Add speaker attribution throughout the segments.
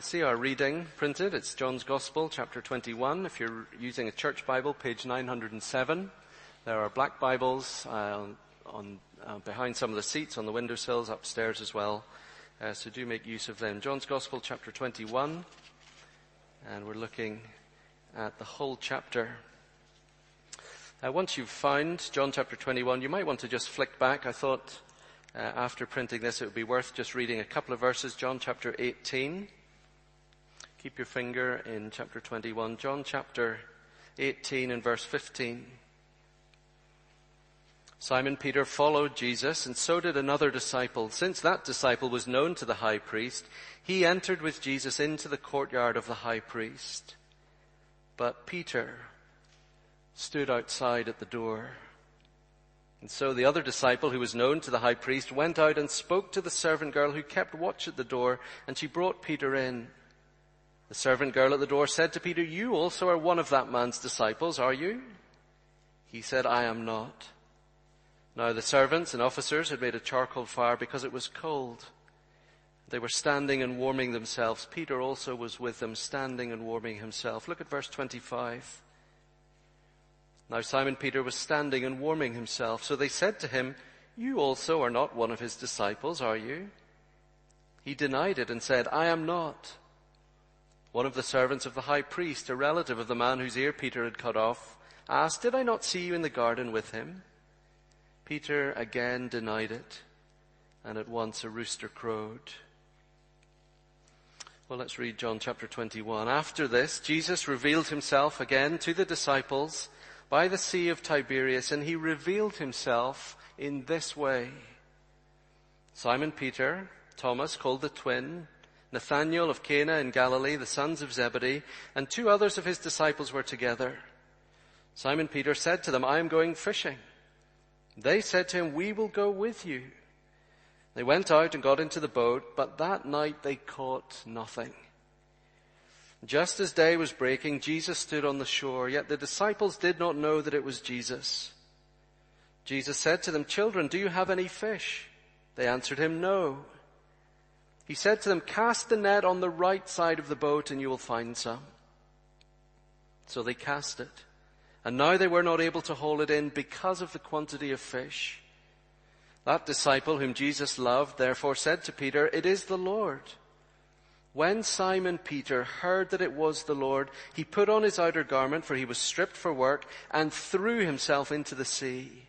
Speaker 1: you'll see our reading printed. It's John's Gospel, chapter 21. If you're using a church Bible, page 907. There are black Bibles uh, on, uh, behind some of the seats on the windowsills upstairs as well. Uh, so do make use of them. John's Gospel, chapter 21. And we're looking at the whole chapter. Uh, once you've found John chapter 21, you might want to just flick back. I thought uh, after printing this, it would be worth just reading a couple of verses. John chapter 18. Keep your finger in chapter 21, John chapter 18 and verse 15. Simon Peter followed Jesus and so did another disciple. Since that disciple was known to the high priest, he entered with Jesus into the courtyard of the high priest. But Peter stood outside at the door. And so the other disciple who was known to the high priest went out and spoke to the servant girl who kept watch at the door and she brought Peter in. The servant girl at the door said to Peter, you also are one of that man's disciples, are you? He said, I am not. Now the servants and officers had made a charcoal fire because it was cold. They were standing and warming themselves. Peter also was with them, standing and warming himself. Look at verse 25. Now Simon Peter was standing and warming himself. So they said to him, You also are not one of his disciples, are you? He denied it and said, I am not. One of the servants of the high priest, a relative of the man whose ear Peter had cut off, asked, Did I not see you in the garden with him? Peter again denied it, and at once a rooster crowed. Well, let's read John chapter 21. After this, Jesus revealed himself again to the disciples by the Sea of Tiberias, and he revealed himself in this way. Simon Peter, Thomas called the twin, Nathanael of Cana in Galilee, the sons of Zebedee, and two others of his disciples were together. Simon Peter said to them, I am going fishing. They said to him, we will go with you. They went out and got into the boat, but that night they caught nothing. Just as day was breaking, Jesus stood on the shore, yet the disciples did not know that it was Jesus. Jesus said to them, children, do you have any fish? They answered him, no. He said to them, cast the net on the right side of the boat and you will find some. So they cast it. And now they were not able to haul it in because of the quantity of fish. That disciple whom Jesus loved therefore said to Peter, it is the Lord. When Simon Peter heard that it was the Lord, he put on his outer garment, for he was stripped for work, and threw himself into the sea.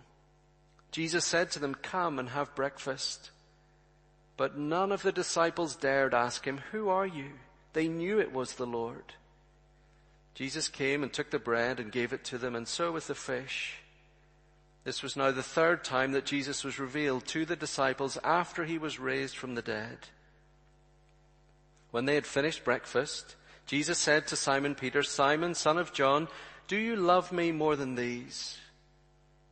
Speaker 1: Jesus said to them, come and have breakfast. But none of the disciples dared ask him, who are you? They knew it was the Lord. Jesus came and took the bread and gave it to them and so with the fish. This was now the third time that Jesus was revealed to the disciples after he was raised from the dead. When they had finished breakfast, Jesus said to Simon Peter, Simon, son of John, do you love me more than these?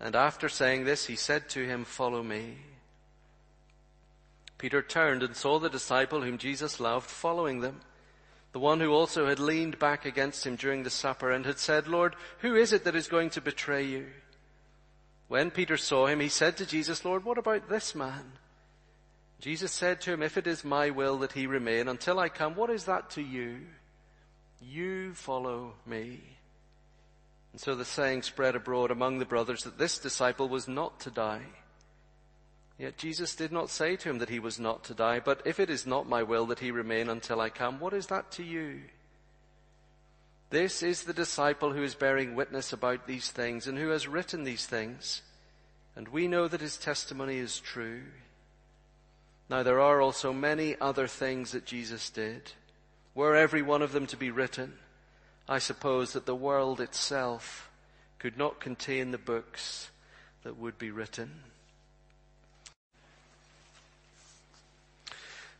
Speaker 1: And after saying this, he said to him, Follow me. Peter turned and saw the disciple whom Jesus loved following them the one who also had leaned back against him during the supper and had said, Lord, who is it that is going to betray you? When Peter saw him, he said to Jesus, Lord, what about this man? Jesus said to him, if it is my will that he remain until I come, what is that to you? You follow me. And so the saying spread abroad among the brothers that this disciple was not to die. Yet Jesus did not say to him that he was not to die, but if it is not my will that he remain until I come, what is that to you? This is the disciple who is bearing witness about these things and who has written these things. And we know that his testimony is true. Now there are also many other things that Jesus did. Were every one of them to be written, I suppose that the world itself could not contain the books that would be written.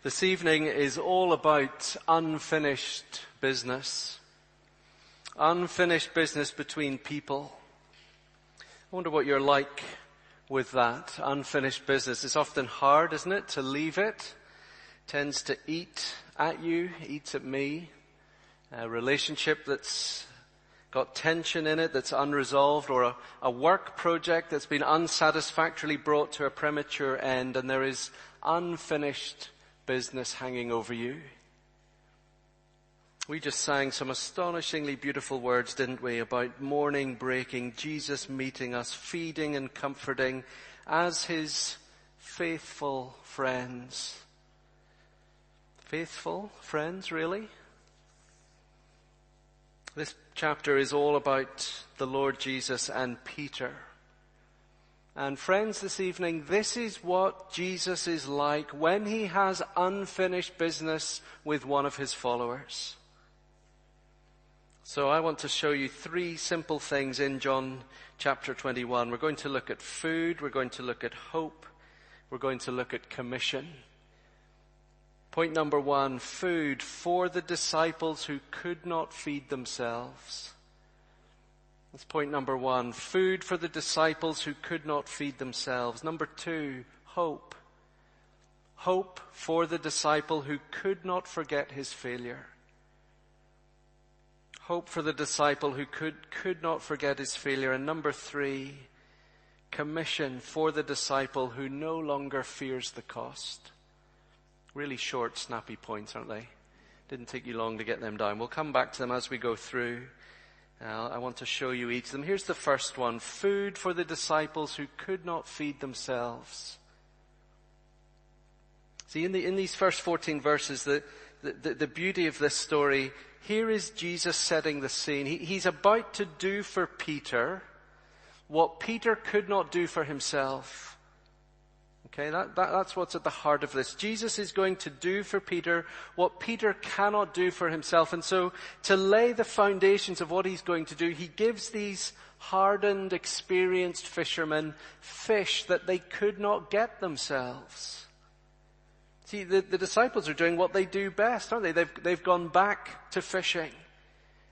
Speaker 1: This evening is all about unfinished business. Unfinished business between people. I wonder what you're like with that unfinished business. It's often hard, isn't it, to leave it. it tends to eat at you, eats at me. A relationship that's got tension in it that's unresolved or a, a work project that's been unsatisfactorily brought to a premature end and there is unfinished business hanging over you. We just sang some astonishingly beautiful words, didn't we, about morning breaking, Jesus meeting us, feeding and comforting as his faithful friends. Faithful friends, really? This chapter is all about the Lord Jesus and Peter. And friends, this evening, this is what Jesus is like when he has unfinished business with one of his followers. So I want to show you three simple things in John chapter 21. We're going to look at food, we're going to look at hope, we're going to look at commission. Point number one, food for the disciples who could not feed themselves. That's point number one. Food for the disciples who could not feed themselves. Number two, hope. Hope for the disciple who could not forget his failure. Hope for the disciple who could, could not forget his failure. And number three, commission for the disciple who no longer fears the cost. Really short, snappy points, aren't they? Didn't take you long to get them down. We'll come back to them as we go through. Uh, I want to show you each of them. Here's the first one. Food for the disciples who could not feed themselves. See, in, the, in these first 14 verses, the, the, the, beauty of this story, here is Jesus setting the scene. He, he's about to do for Peter what Peter could not do for himself. Okay, that, that, that's what's at the heart of this. Jesus is going to do for Peter what Peter cannot do for himself. And so to lay the foundations of what he's going to do, he gives these hardened, experienced fishermen fish that they could not get themselves. See, the, the disciples are doing what they do best, aren't they? They've, they've gone back to fishing.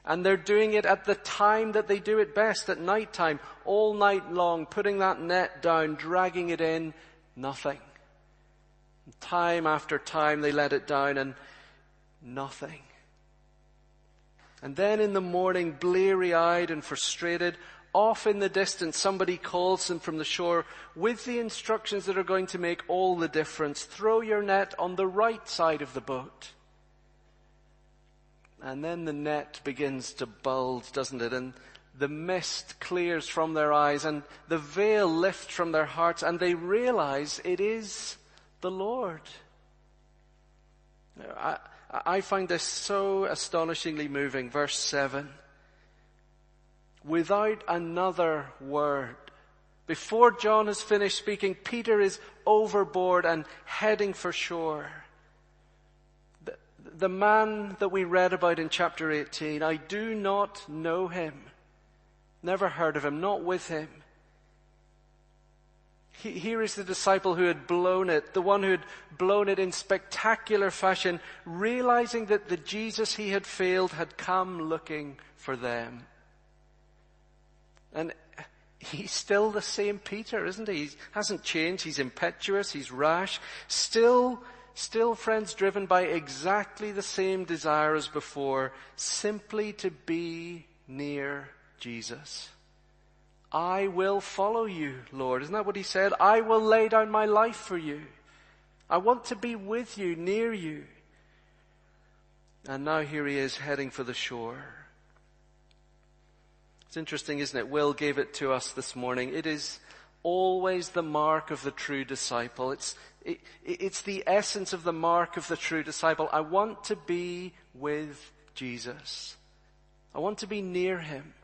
Speaker 1: And they're doing it at the time that they do it best, at night time, all night long, putting that net down, dragging it in, Nothing. Time after time they let it down and nothing. And then in the morning, bleary eyed and frustrated, off in the distance, somebody calls them from the shore with the instructions that are going to make all the difference. Throw your net on the right side of the boat. And then the net begins to bulge, doesn't it? And the mist clears from their eyes and the veil lifts from their hearts and they realize it is the Lord. I, I find this so astonishingly moving. Verse 7. Without another word, before John has finished speaking, Peter is overboard and heading for shore. The, the man that we read about in chapter 18, I do not know him. Never heard of him, not with him. Here is the disciple who had blown it, the one who had blown it in spectacular fashion, realizing that the Jesus he had failed had come looking for them. And he's still the same Peter, isn't he? He hasn't changed. He's impetuous. He's rash. Still, still friends driven by exactly the same desire as before, simply to be near Jesus. I will follow you, Lord. Isn't that what he said? I will lay down my life for you. I want to be with you, near you. And now here he is heading for the shore. It's interesting, isn't it? Will gave it to us this morning. It is always the mark of the true disciple. It's, it, it's the essence of the mark of the true disciple. I want to be with Jesus. I want to be near him.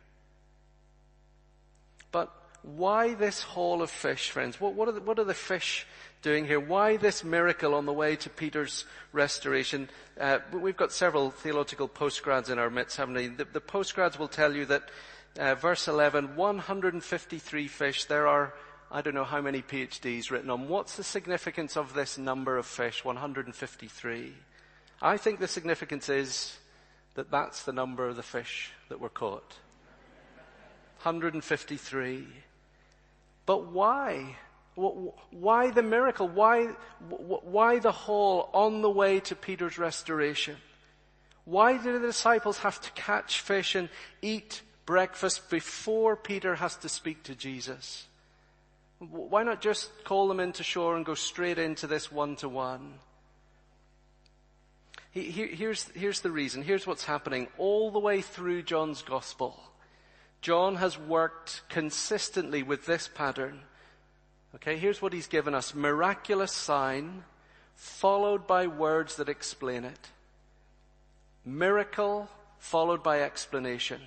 Speaker 1: But why this haul of fish, friends? What, what, are the, what, are the, fish doing here? Why this miracle on the way to Peter's restoration? Uh, we've got several theological postgrads in our midst, haven't we? The, the postgrads will tell you that uh, verse 11, 153 fish. There are, I don't know how many PhDs written on. What's the significance of this number of fish, 153? I think the significance is that that's the number of the fish that were caught. 153. But why? Why the miracle? Why, why the haul on the way to Peter's restoration? Why do the disciples have to catch fish and eat breakfast before Peter has to speak to Jesus? Why not just call them into shore and go straight into this one to one? Here's the reason. Here's what's happening all the way through John's gospel. John has worked consistently with this pattern. Okay, here's what he's given us. Miraculous sign followed by words that explain it. Miracle followed by explanation.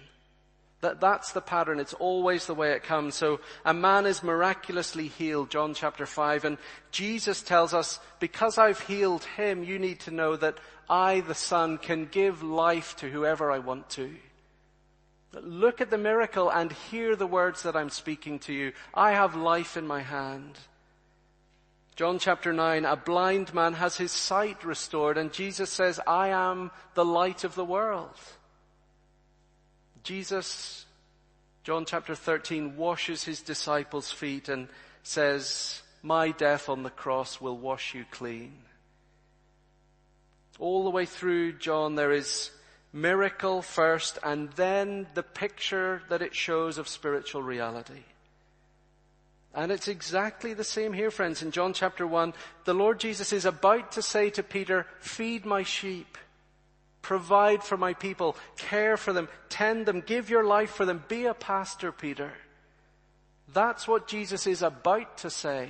Speaker 1: That, that's the pattern. It's always the way it comes. So a man is miraculously healed, John chapter 5, and Jesus tells us, because I've healed him, you need to know that I, the Son, can give life to whoever I want to. Look at the miracle and hear the words that I'm speaking to you. I have life in my hand. John chapter 9, a blind man has his sight restored and Jesus says, I am the light of the world. Jesus, John chapter 13, washes his disciples' feet and says, my death on the cross will wash you clean. All the way through John there is miracle first and then the picture that it shows of spiritual reality. And it's exactly the same here, friends. In John chapter 1, the Lord Jesus is about to say to Peter, feed my sheep, provide for my people, care for them, tend them, give your life for them, be a pastor, Peter. That's what Jesus is about to say.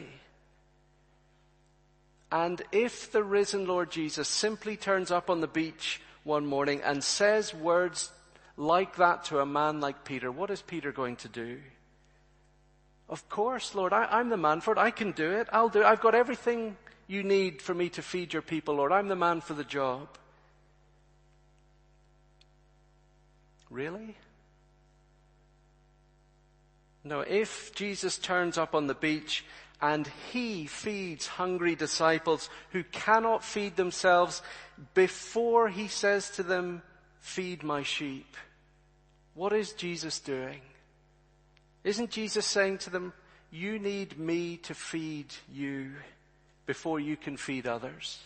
Speaker 1: And if the risen Lord Jesus simply turns up on the beach one morning and says words like that to a man like Peter, what is Peter going to do? Of course, Lord, I, am the man for it. I can do it. I'll do it. I've got everything you need for me to feed your people, Lord. I'm the man for the job. Really? No, if Jesus turns up on the beach and he feeds hungry disciples who cannot feed themselves before he says to them, feed my sheep. What is Jesus doing? Isn't Jesus saying to them, you need me to feed you before you can feed others?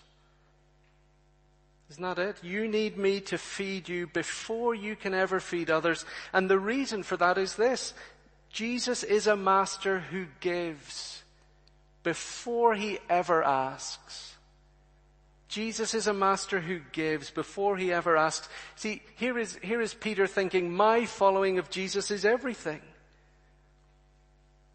Speaker 1: Isn't that it? You need me to feed you before you can ever feed others. And the reason for that is this. Jesus is a master who gives before he ever asks. Jesus is a master who gives before he ever asks. See, here is, here is Peter thinking, my following of Jesus is everything.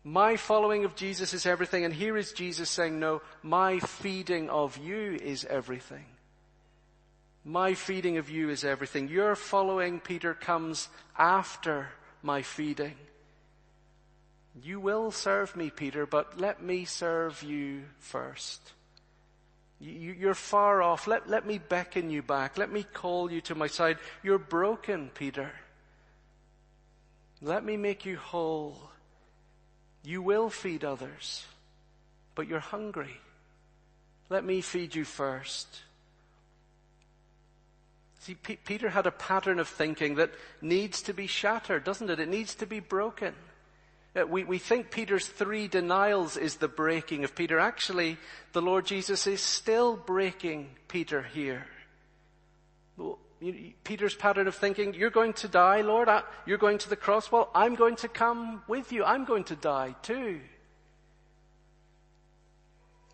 Speaker 1: My following of Jesus is everything. And here is Jesus saying, no, my feeding of you is everything. My feeding of you is everything. Your following, Peter, comes after my feeding. You will serve me, Peter, but let me serve you first. You, are far off. Let, let me beckon you back. Let me call you to my side. You're broken, Peter. Let me make you whole. You will feed others, but you're hungry. Let me feed you first. See, P- Peter had a pattern of thinking that needs to be shattered, doesn't it? It needs to be broken. Uh, we, we think Peter's three denials is the breaking of Peter. Actually, the Lord Jesus is still breaking Peter here. Peter's pattern of thinking, you're going to die, Lord, you're going to the cross, well, I'm going to come with you, I'm going to die too.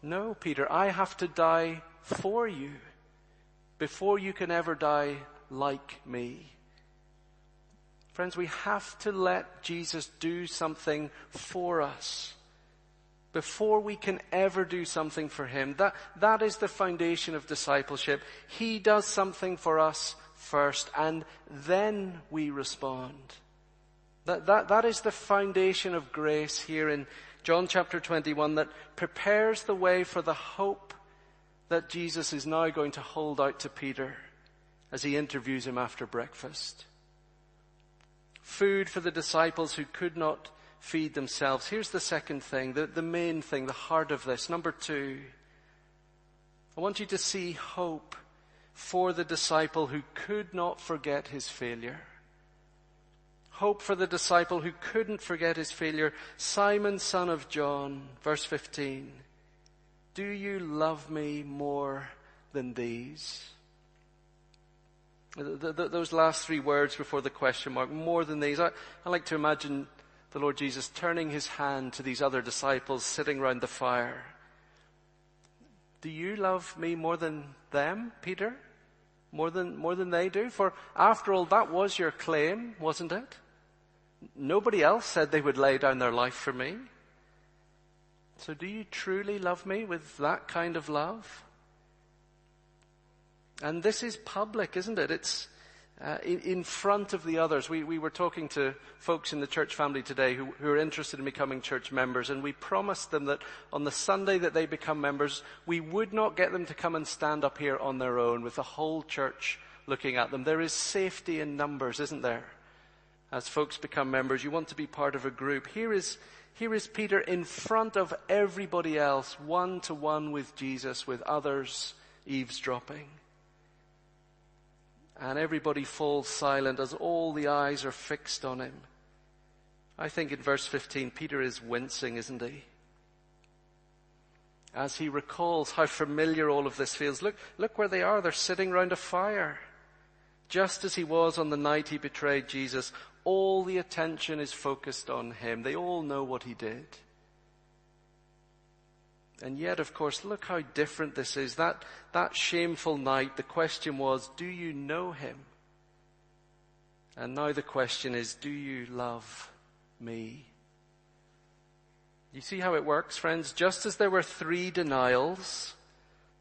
Speaker 1: No, Peter, I have to die for you before you can ever die like me. Friends, we have to let Jesus do something for us before we can ever do something for Him. That, that is the foundation of discipleship. He does something for us first and then we respond. That, that, that is the foundation of grace here in John chapter 21 that prepares the way for the hope that Jesus is now going to hold out to Peter as he interviews him after breakfast. Food for the disciples who could not feed themselves. Here's the second thing, the, the main thing, the heart of this. Number two, I want you to see hope for the disciple who could not forget his failure. Hope for the disciple who couldn't forget his failure. Simon, son of John, verse 15. Do you love me more than these? Those last three words before the question mark, more than these. I, I like to imagine the Lord Jesus turning his hand to these other disciples sitting around the fire. Do you love me more than them, Peter? More than, more than they do? For after all, that was your claim, wasn't it? Nobody else said they would lay down their life for me. So do you truly love me with that kind of love? And this is public, isn't it? It's, uh, in, in, front of the others. We, we were talking to folks in the church family today who, who are interested in becoming church members, and we promised them that on the Sunday that they become members, we would not get them to come and stand up here on their own with the whole church looking at them. There is safety in numbers, isn't there? As folks become members, you want to be part of a group. Here is, here is Peter in front of everybody else, one to one with Jesus, with others eavesdropping and everybody falls silent as all the eyes are fixed on him. I think in verse 15, Peter is wincing, isn't he? As he recalls how familiar all of this feels. Look, look where they are. They're sitting round a fire. Just as he was on the night he betrayed Jesus, all the attention is focused on him. They all know what he did. And yet, of course, look how different this is. That, that shameful night, the question was, do you know him? And now the question is, do you love me? You see how it works, friends? Just as there were three denials,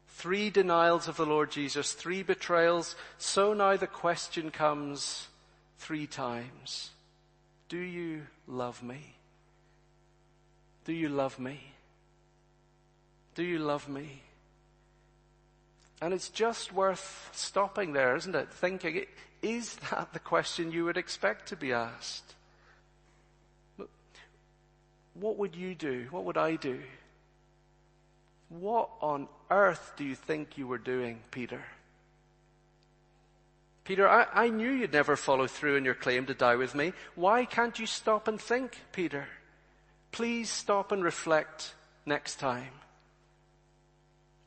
Speaker 1: three denials of the Lord Jesus, three betrayals, so now the question comes three times. Do you love me? Do you love me? Do you love me? And it's just worth stopping there, isn't it? Thinking, is that the question you would expect to be asked? What would you do? What would I do? What on earth do you think you were doing, Peter? Peter, I, I knew you'd never follow through in your claim to die with me. Why can't you stop and think, Peter? Please stop and reflect next time.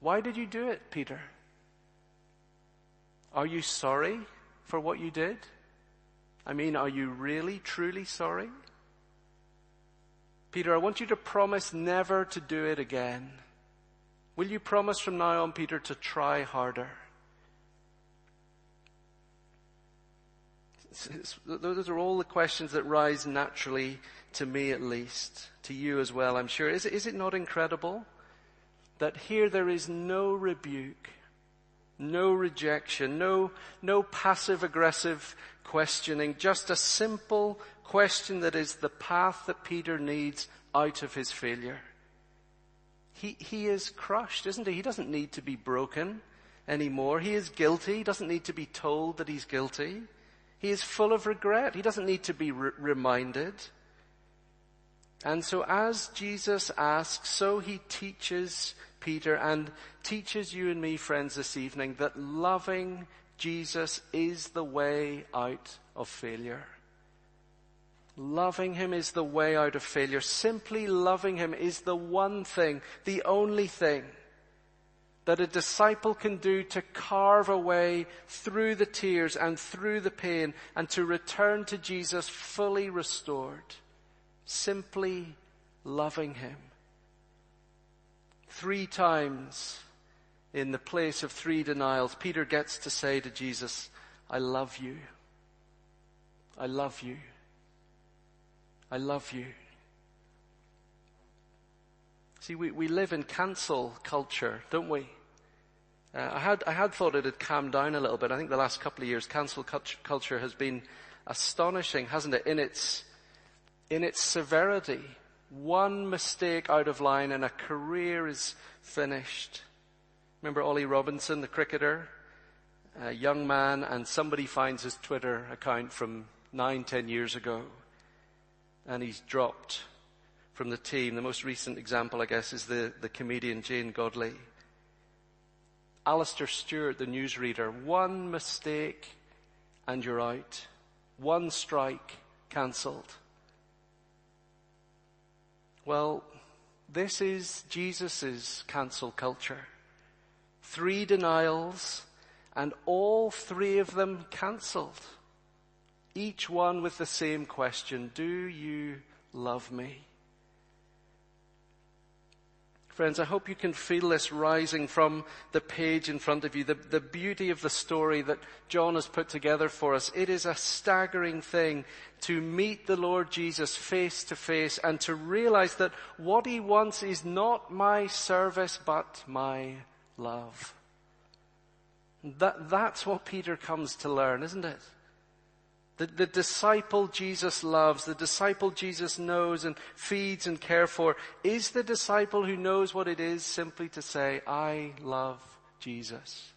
Speaker 1: Why did you do it, Peter? Are you sorry for what you did? I mean, are you really, truly sorry? Peter, I want you to promise never to do it again. Will you promise from now on, Peter, to try harder? Those are all the questions that rise naturally to me at least, to you as well, I'm sure. Is it, is it not incredible? That here there is no rebuke, no rejection, no, no passive aggressive questioning, just a simple question that is the path that Peter needs out of his failure. He, he is crushed, isn't he? He doesn't need to be broken anymore. He is guilty. He doesn't need to be told that he's guilty. He is full of regret. He doesn't need to be re- reminded. And so as Jesus asks, so he teaches Peter and teaches you and me, friends, this evening that loving Jesus is the way out of failure. Loving Him is the way out of failure. Simply loving Him is the one thing, the only thing that a disciple can do to carve a way through the tears and through the pain and to return to Jesus fully restored. Simply loving Him. Three times in the place of three denials, Peter gets to say to Jesus, I love you. I love you. I love you. See, we, we live in cancel culture, don't we? Uh, I had, I had thought it had calmed down a little bit. I think the last couple of years, cancel culture has been astonishing, hasn't it? In its, in its severity. One mistake out of line and a career is finished. Remember Ollie Robinson, the cricketer? A young man and somebody finds his Twitter account from nine, ten years ago and he's dropped from the team. The most recent example, I guess, is the, the comedian Janey Godley. Alastair Stewart, the newsreader, one mistake and you're out. One strike cancelled. Well, this is Jesus' cancel culture. Three denials and all three of them cancelled. Each one with the same question, do you love me? Friends, I hope you can feel this rising from the page in front of you, the, the, beauty of the story that John has put together for us. It is a staggering thing to meet the Lord Jesus face to face and to realize that what he wants is not my service, but my love. That, that's what Peter comes to learn, isn't it? The, the, disciple Jesus loves, the disciple Jesus knows and feeds and cares for, is the disciple who knows what it is simply to say, I love Jesus.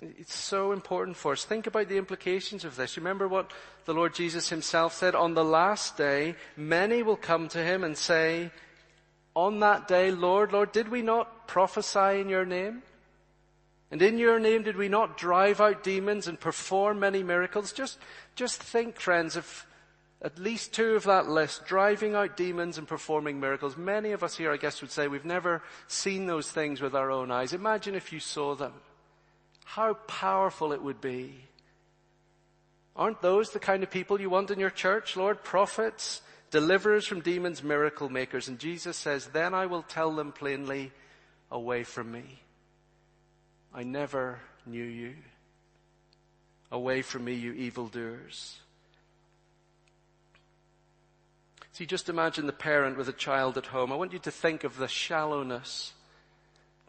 Speaker 1: It's so important for us. Think about the implications of this. Remember what the Lord Jesus himself said, on the last day, many will come to him and say, on that day, Lord, Lord, did we not prophesy in your name? And in your name did we not drive out demons and perform many miracles? Just, just think, friends, of at least two of that list, driving out demons and performing miracles. Many of us here, I guess, would say we've never seen those things with our own eyes. Imagine if you saw them. How powerful it would be. Aren't those the kind of people you want in your church, Lord? Prophets, deliverers from demons, miracle makers. And Jesus says, then I will tell them plainly, away from me. I never knew you. Away from me, you evildoers. See, just imagine the parent with a child at home. I want you to think of the shallowness,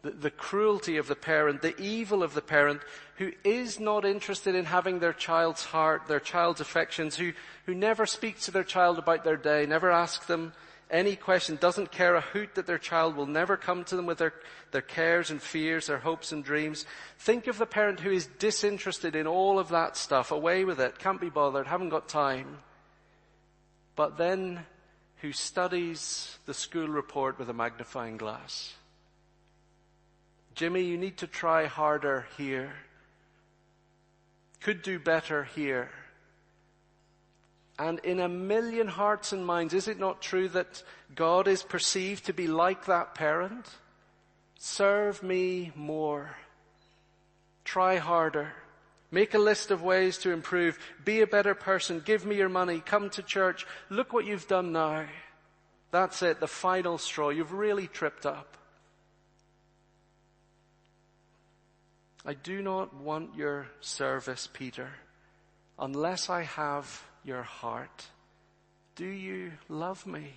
Speaker 1: the, the, cruelty of the parent, the evil of the parent who is not interested in having their child's heart, their child's affections, who, who never speaks to their child about their day, never asks them any question, doesn't care a hoot that their child will never come to them with their, their cares and fears, their hopes and dreams. Think of the parent who is disinterested in all of that stuff, away with it, can't be bothered, haven't got time. But then who studies the school report with a magnifying glass. Jimmy, you need to try harder here. Could do better here. And in a million hearts and minds, is it not true that God is perceived to be like that parent? Serve me more. Try harder. Make a list of ways to improve. Be a better person. Give me your money. Come to church. Look what you've done now. That's it, the final straw. You've really tripped up. I do not want your service, Peter, unless I have your heart. Do you love me?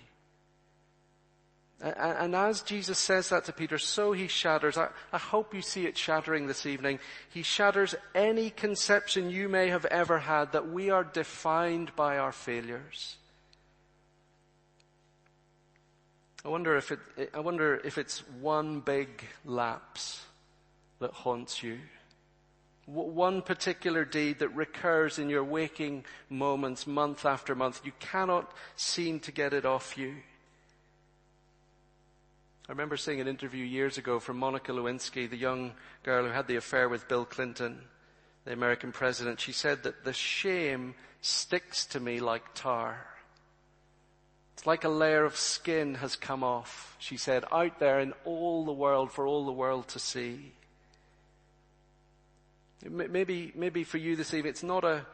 Speaker 1: And as Jesus says that to Peter, so he shatters. I, hope you see it shattering this evening. He shatters any conception you may have ever had that we are defined by our failures. I wonder if it, I wonder if it's one big lapse that haunts you. One particular deed that recurs in your waking moments month after month. You cannot seem to get it off you. I remember seeing an interview years ago from Monica Lewinsky, the young girl who had the affair with Bill Clinton, the American president. She said that the shame sticks to me like tar. It's like a layer of skin has come off, she said, out there in all the world for all the world to see. Maybe, maybe for you this evening, it's not a,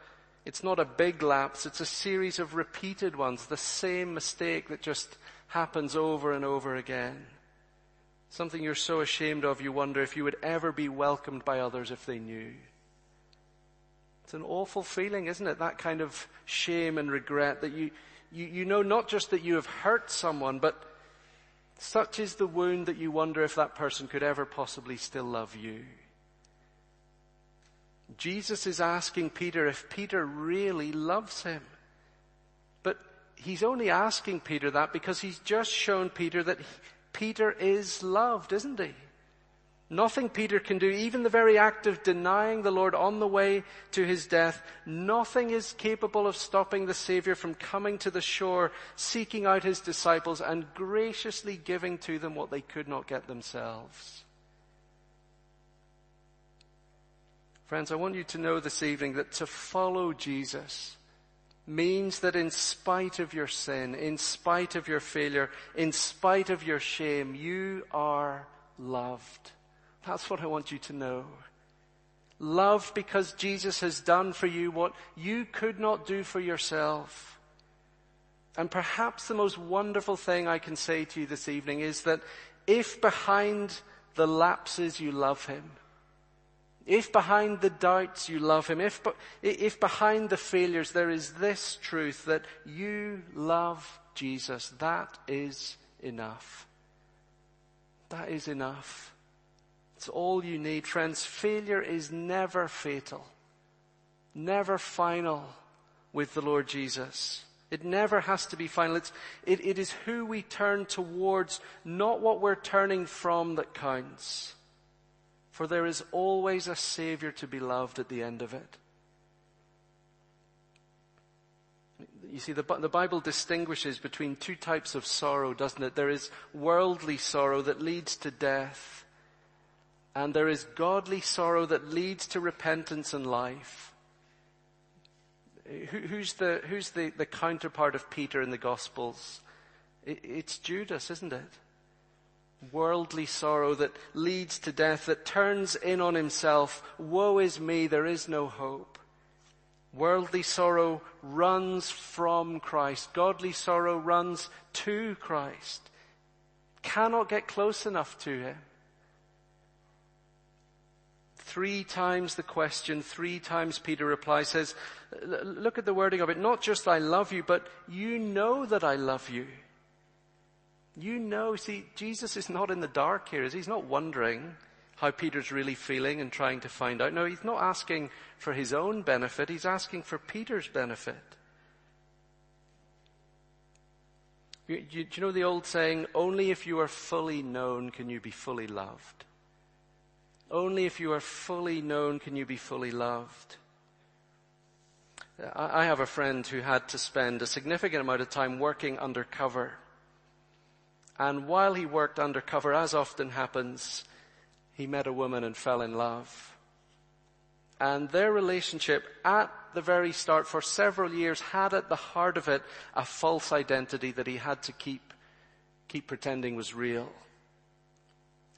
Speaker 1: it's not a big lapse, it's a series of repeated ones, the same mistake that just happens over and over again. Something you're so ashamed of, you wonder if you would ever be welcomed by others if they knew. It's an awful feeling, isn't it? That kind of shame and regret that you, you, you know not just that you have hurt someone, but such is the wound that you wonder if that person could ever possibly still love you. Jesus is asking Peter if Peter really loves him. But he's only asking Peter that because he's just shown Peter that Peter is loved, isn't he? Nothing Peter can do, even the very act of denying the Lord on the way to his death, nothing is capable of stopping the Savior from coming to the shore, seeking out his disciples and graciously giving to them what they could not get themselves. Friends, I want you to know this evening that to follow Jesus means that in spite of your sin, in spite of your failure, in spite of your shame, you are loved. That's what I want you to know. Love because Jesus has done for you what you could not do for yourself. And perhaps the most wonderful thing I can say to you this evening is that if behind the lapses you love Him, if behind the doubts you love Him, if, if behind the failures there is this truth that you love Jesus, that is enough. That is enough. It's all you need. Friends, failure is never fatal, never final with the Lord Jesus. It never has to be final. It, it is who we turn towards, not what we're turning from that counts. For there is always a Savior to be loved at the end of it. You see, the, the, Bible distinguishes between two types of sorrow, doesn't it? There is worldly sorrow that leads to death, and there is godly sorrow that leads to repentance and life. Who, who's the, who's the, the counterpart of Peter in the Gospels? It, it's Judas, isn't it? Worldly sorrow that leads to death, that turns in on himself. Woe is me, there is no hope. Worldly sorrow runs from Christ. Godly sorrow runs to Christ. Cannot get close enough to Him. Three times the question, three times Peter replies, says, look at the wording of it, not just I love you, but you know that I love you. You know, see, Jesus is not in the dark here. He's not wondering how Peter's really feeling and trying to find out. No, he's not asking for his own benefit. He's asking for Peter's benefit. Do you, know the old saying, only if you are fully known can you be fully loved? Only if you are fully known can you be fully loved. I have a friend who had to spend a significant amount of time working undercover and while he worked undercover, as often happens, he met a woman and fell in love. And their relationship at the very start for several years had at the heart of it a false identity that he had to keep, keep pretending was real.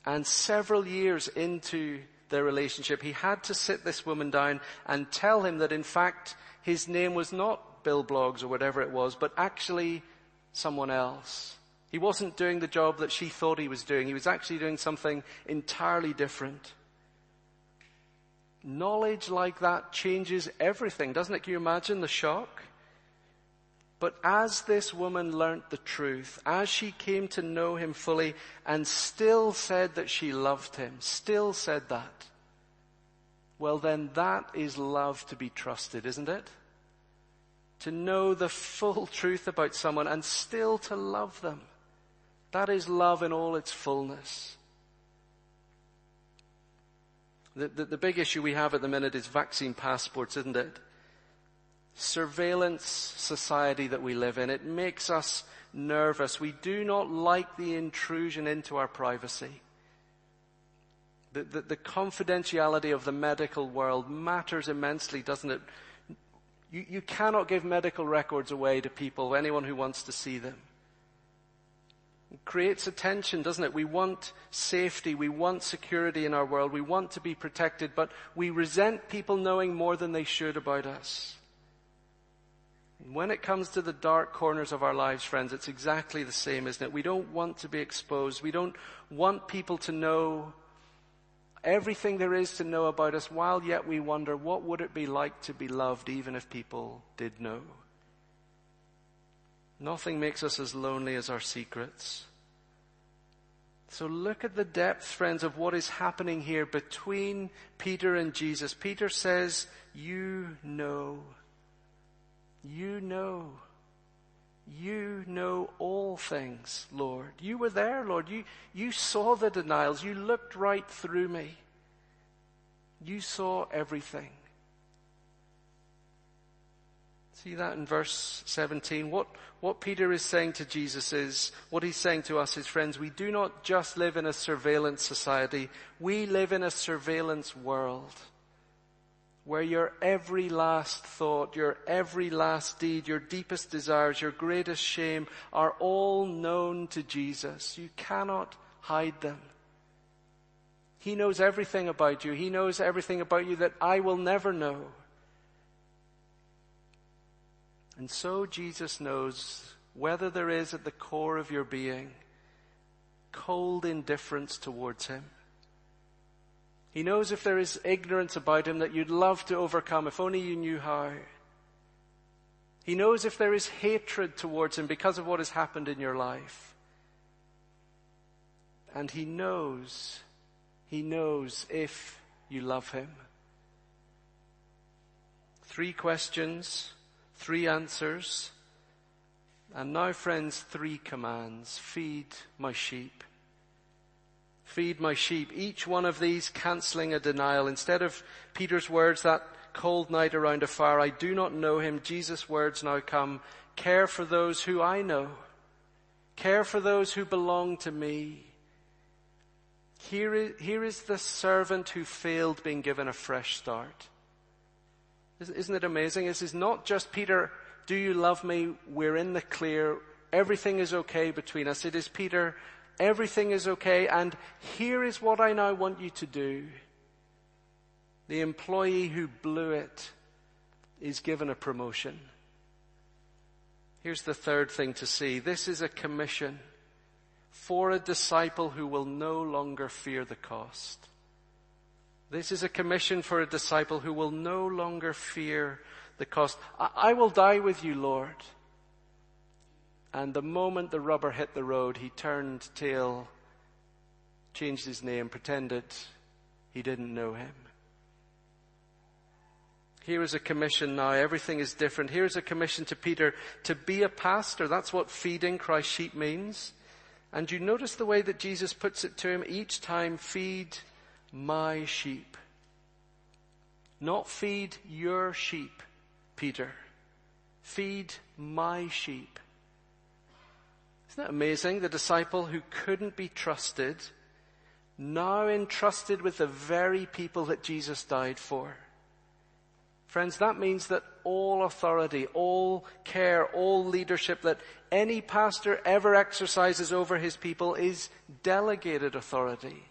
Speaker 1: And several years into their relationship, he had to sit this woman down and tell him that in fact his name was not Bill Bloggs or whatever it was, but actually someone else. He wasn't doing the job that she thought he was doing. He was actually doing something entirely different. Knowledge like that changes everything, doesn't it? Can you imagine the shock? But as this woman learnt the truth, as she came to know him fully and still said that she loved him, still said that, well then that is love to be trusted, isn't it? To know the full truth about someone and still to love them. That is love in all its fullness. The, the, the big issue we have at the minute is vaccine passports, isn't it? Surveillance society that we live in. It makes us nervous. We do not like the intrusion into our privacy. The, the, the, confidentiality of the medical world matters immensely, doesn't it? You, you cannot give medical records away to people, anyone who wants to see them. It creates a tension, doesn't it? We want safety, we want security in our world, we want to be protected, but we resent people knowing more than they should about us. When it comes to the dark corners of our lives, friends, it's exactly the same, isn't it? We don't want to be exposed. We don't want people to know everything there is to know about us, while yet we wonder what would it be like to be loved even if people did know. Nothing makes us as lonely as our secrets. So look at the depth, friends, of what is happening here between Peter and Jesus. Peter says, you know. You know. You know all things, Lord. You were there, Lord. You, you saw the denials. You looked right through me. You saw everything. See that in verse 17? What, what Peter is saying to Jesus is, what he's saying to us, his friends, we do not just live in a surveillance society. We live in a surveillance world where your every last thought, your every last deed, your deepest desires, your greatest shame are all known to Jesus. You cannot hide them. He knows everything about you. He knows everything about you that I will never know. And so Jesus knows whether there is at the core of your being cold indifference towards Him he knows if there is ignorance about him that you'd love to overcome if only you knew how. He knows if there is hatred towards him because of what has happened in your life. And he knows, he knows if you love him. Three questions, three answers, and now friends, three commands. Feed my sheep. Feed my sheep. Each one of these cancelling a denial. Instead of Peter's words that cold night around a fire, I do not know him. Jesus' words now come. Care for those who I know. Care for those who belong to me. Here is, here is the servant who failed being given a fresh start. Isn't it amazing? This is not just Peter, do you love me? We're in the clear. Everything is okay between us. It is Peter, Everything is okay, and here is what I now want you to do. The employee who blew it is given a promotion. Here's the third thing to see. This is a commission for a disciple who will no longer fear the cost. This is a commission for a disciple who will no longer fear the cost. I, I will die with you, Lord. And the moment the rubber hit the road, he turned tail, changed his name, pretended he didn't know him. Here is a commission now. Everything is different. Here's a commission to Peter to be a pastor. That's what feeding Christ's sheep means. And you notice the way that Jesus puts it to him each time, feed my sheep. Not feed your sheep, Peter. Feed my sheep. Isn't that amazing? The disciple who couldn't be trusted, now entrusted with the very people that Jesus died for. Friends, that means that all authority, all care, all leadership that any pastor ever exercises over his people is delegated authority.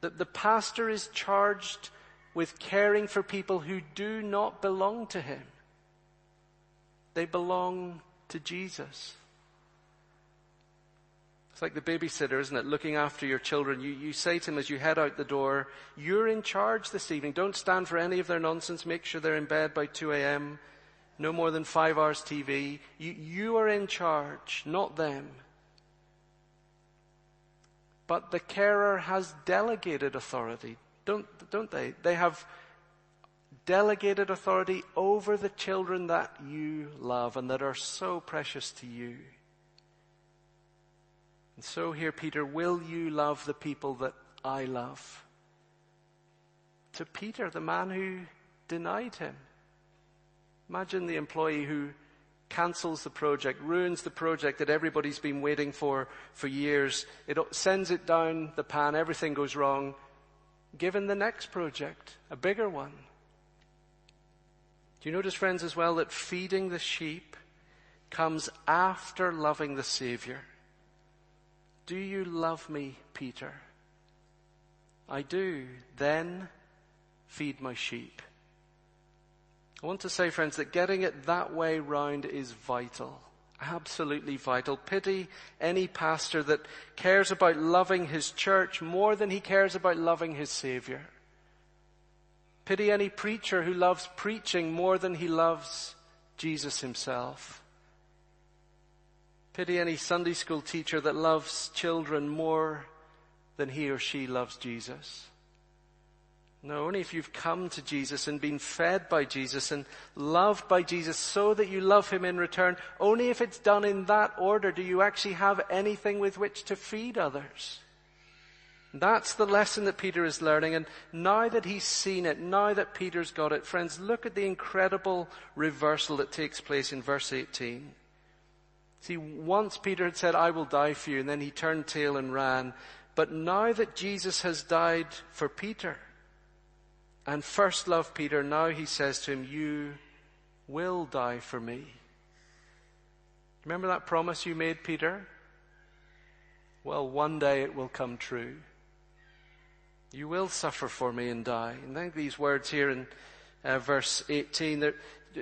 Speaker 1: That the pastor is charged with caring for people who do not belong to him. They belong to Jesus. It's like the babysitter, isn't it? Looking after your children. You, you say to them as you head out the door, you're in charge this evening. Don't stand for any of their nonsense. Make sure they're in bed by 2 a.m. No more than five hours TV. You, you are in charge, not them. But the carer has delegated authority, don't, don't they? They have delegated authority over the children that you love and that are so precious to you. And so here, Peter, will you love the people that I love? to Peter, the man who denied him. Imagine the employee who cancels the project, ruins the project that everybody's been waiting for for years. It sends it down the pan, everything goes wrong. Given the next project, a bigger one. Do you notice, friends, as well, that feeding the sheep comes after loving the Savior? Do you love me, Peter? I do. Then feed my sheep. I want to say, friends, that getting it that way round is vital. Absolutely vital. Pity any pastor that cares about loving his church more than he cares about loving his Savior. Pity any preacher who loves preaching more than he loves Jesus himself. Pity any Sunday school teacher that loves children more than he or she loves Jesus. No, only if you've come to Jesus and been fed by Jesus and loved by Jesus so that you love Him in return, only if it's done in that order do you actually have anything with which to feed others. That's the lesson that Peter is learning. And now that he's seen it, now that Peter's got it, friends, look at the incredible reversal that takes place in verse 18. See, once Peter had said, I will die for you, and then he turned tail and ran. But now that Jesus has died for Peter, and first loved Peter, now he says to him, You will die for me. Remember that promise you made, Peter? Well, one day it will come true. You will suffer for me and die. And think these words here in uh, verse 18, that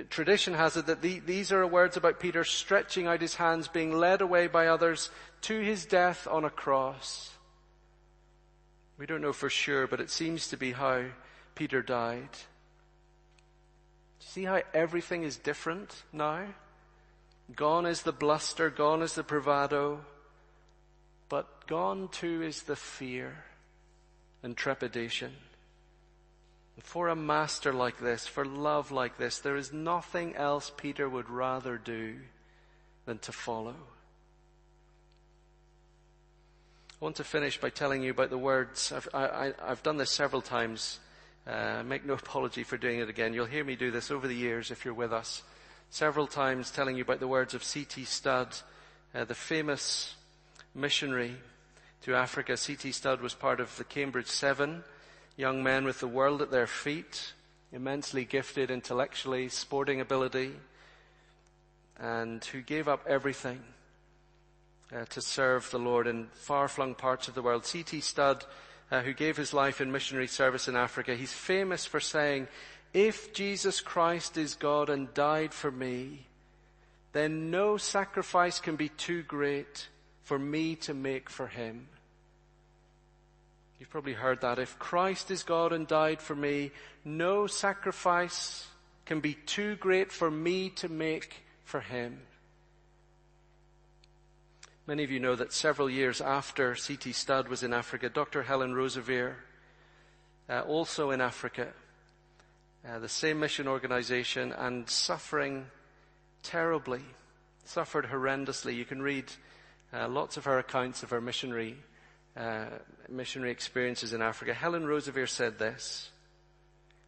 Speaker 1: tradition has it that the, these are words about Peter stretching out his hands, being led away by others to his death on a cross. We don't know for sure, but it seems to be how Peter died. See how everything is different now? Gone is the bluster, gone is the bravado, but gone too is the fear and trepidation. For a master like this, for love like this, there is nothing else Peter would rather do than to follow. I want to finish by telling you about the words. I've, I, have done this several times uh, make no apology for doing it again. You'll hear me do this over the years if you're with us. Several times telling you about the words of C.T. Studd, uh, the famous missionary to Africa. C.T. Studd was part of the Cambridge Seven, young men with the world at their feet, immensely gifted intellectually, sporting ability, and who gave up everything uh, to serve the Lord in far-flung parts of the world. C.T. Studd uh, who gave his life in missionary service in Africa, he's famous for saying, if Jesus Christ is God and died for me, then no sacrifice can be too great for me to make for him. You've probably heard that. If Christ is God and died for me, no sacrifice can be too great for me to make for him. Many of you know that several years after C.T. Studd was in Africa, Dr. Helen Roseveare, uh, also in Africa, uh, the same mission organization and suffering terribly, suffered horrendously. You can read uh, lots of her accounts of her missionary, uh, missionary experiences in Africa. Helen Roseveare said this.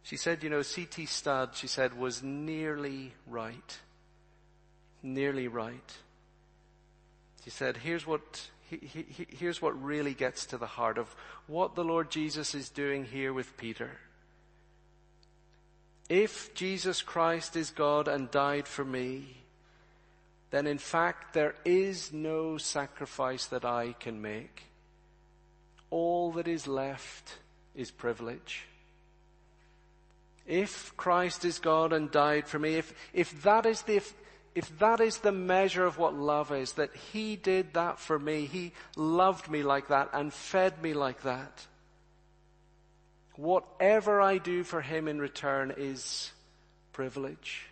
Speaker 1: She said, you know, C.T. Studd, she said, was nearly right. Nearly right. He said, here's what, he, he, here's what really gets to the heart of what the Lord Jesus is doing here with Peter. If Jesus Christ is God and died for me, then in fact there is no sacrifice that I can make. All that is left is privilege. If Christ is God and died for me, if, if that is the, if that is the measure of what love is, that He did that for me, He loved me like that and fed me like that, whatever I do for Him in return is privilege,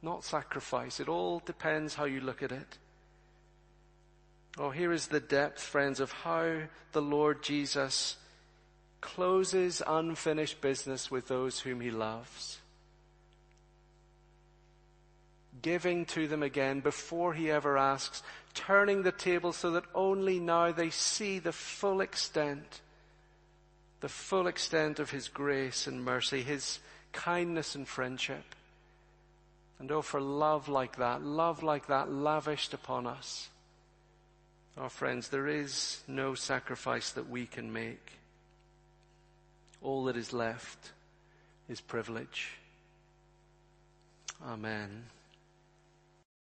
Speaker 1: not sacrifice. It all depends how you look at it. Oh, here is the depth, friends, of how the Lord Jesus closes unfinished business with those whom He loves giving to them again before he ever asks, turning the table so that only now they see the full extent the full extent of His grace and mercy, His kindness and friendship. And oh, for love like that, love like that lavished upon us. Our friends, there is no sacrifice that we can make. All that is left is privilege. Amen.